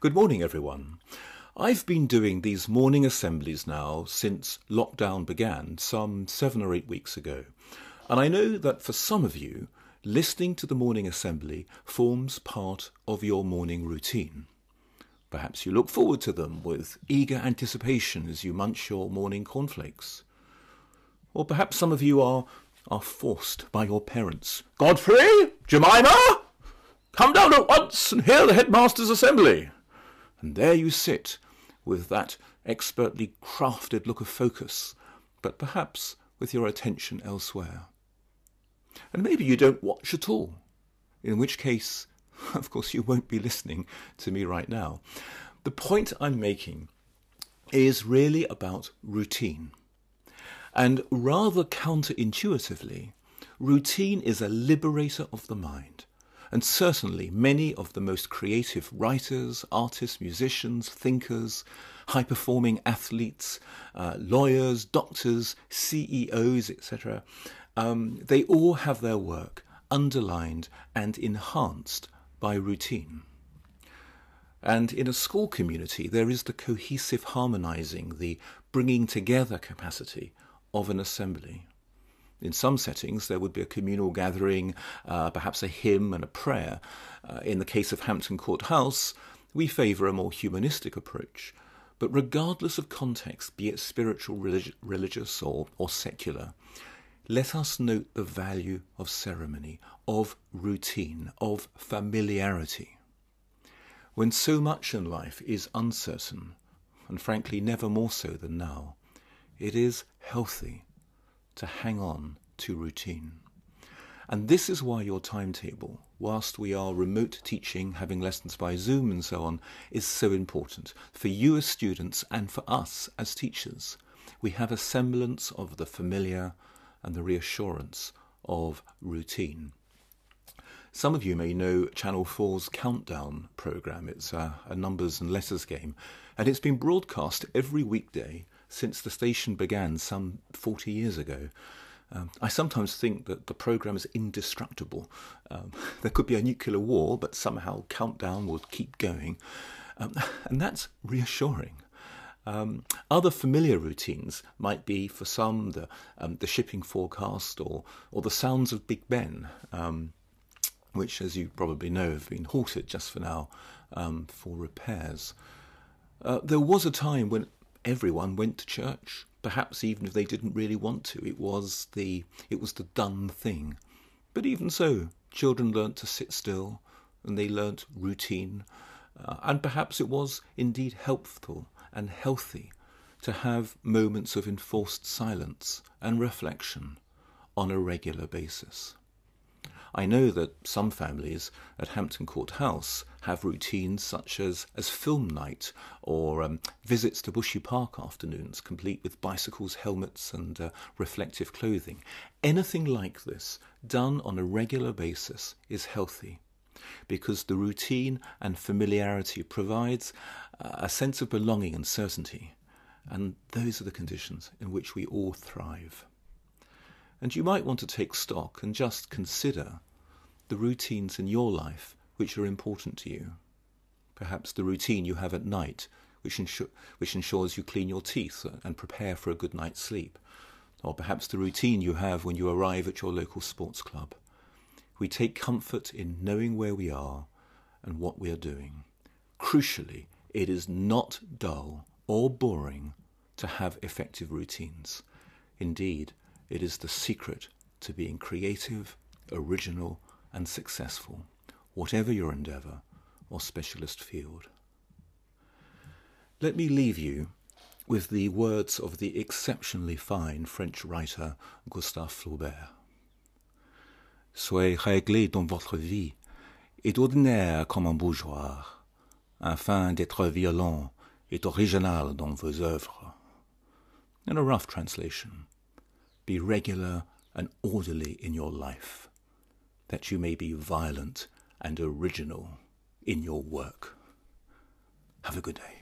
Good morning, everyone. I've been doing these morning assemblies now since lockdown began, some seven or eight weeks ago. And I know that for some of you, listening to the morning assembly forms part of your morning routine. Perhaps you look forward to them with eager anticipation as you munch your morning cornflakes. Or perhaps some of you are, are forced by your parents. Godfrey! Jemima! Come down at once and hear the headmaster's assembly. And there you sit, with that expertly crafted look of focus, but perhaps with your attention elsewhere. And maybe you don't watch at all, in which case, of course, you won't be listening to me right now. The point I'm making is really about routine. And rather counterintuitively, routine is a liberator of the mind. And certainly, many of the most creative writers, artists, musicians, thinkers, high performing athletes, uh, lawyers, doctors, CEOs, etc., um, they all have their work underlined and enhanced by routine. And in a school community, there is the cohesive harmonizing, the bringing together capacity of an assembly. In some settings, there would be a communal gathering, uh, perhaps a hymn and a prayer. Uh, in the case of Hampton Court House, we favour a more humanistic approach. But regardless of context, be it spiritual, relig- religious, or, or secular, let us note the value of ceremony, of routine, of familiarity. When so much in life is uncertain, and frankly never more so than now, it is healthy to hang on to routine. And this is why your timetable, whilst we are remote teaching, having lessons by Zoom and so on, is so important for you as students and for us as teachers. We have a semblance of the familiar and the reassurance of routine. Some of you may know Channel 4's Countdown programme. It's a, a, numbers and letters game, and it's been broadcast every weekday since the station began some 40 years ago. Um, I sometimes think that the program is indestructible. Um, there could be a nuclear war, but somehow Countdown will keep going. Um, and that's reassuring. Um, other familiar routines might be, for some, the, um, the shipping forecast or, or the sounds of Big Ben, um, which, as you probably know, have been halted just for now for repairs. Uh, there was a time when everyone went to church, perhaps even if they didn't really want to. It was the it was the done thing. But even so, children learnt to sit still, and they learnt routine, uh, and perhaps it was indeed helpful and healthy to have moments of enforced silence and reflection on a regular basis. I know that some families at Hampton Court House have routines such as, as film night or um, visits to Bushy Park afternoons, complete with bicycles, helmets, and uh, reflective clothing. Anything like this, done on a regular basis, is healthy because the routine and familiarity provides uh, a sense of belonging and certainty. And those are the conditions in which we all thrive. And you might want to take stock and just consider the routines in your life which are important to you. Perhaps the routine you have at night, which, which ensures you clean your teeth and prepare for a good night's sleep. Or perhaps the routine you have when you arrive at your local sports club. We take comfort in knowing where we are and what we are doing. Crucially, it is not dull or boring to have effective routines. Indeed, it is the secret to being creative, original, and successful, whatever your endeavour or specialist field. Let me leave you with the words of the exceptionally fine French writer Gustave Flaubert. Soyez réglé dans votre vie et ordinaire comme un bourgeois, afin d'être violent et original dans vos œuvres. In a rough translation, be regular and orderly in your life, that you may be violent and original in your work. Have a good day.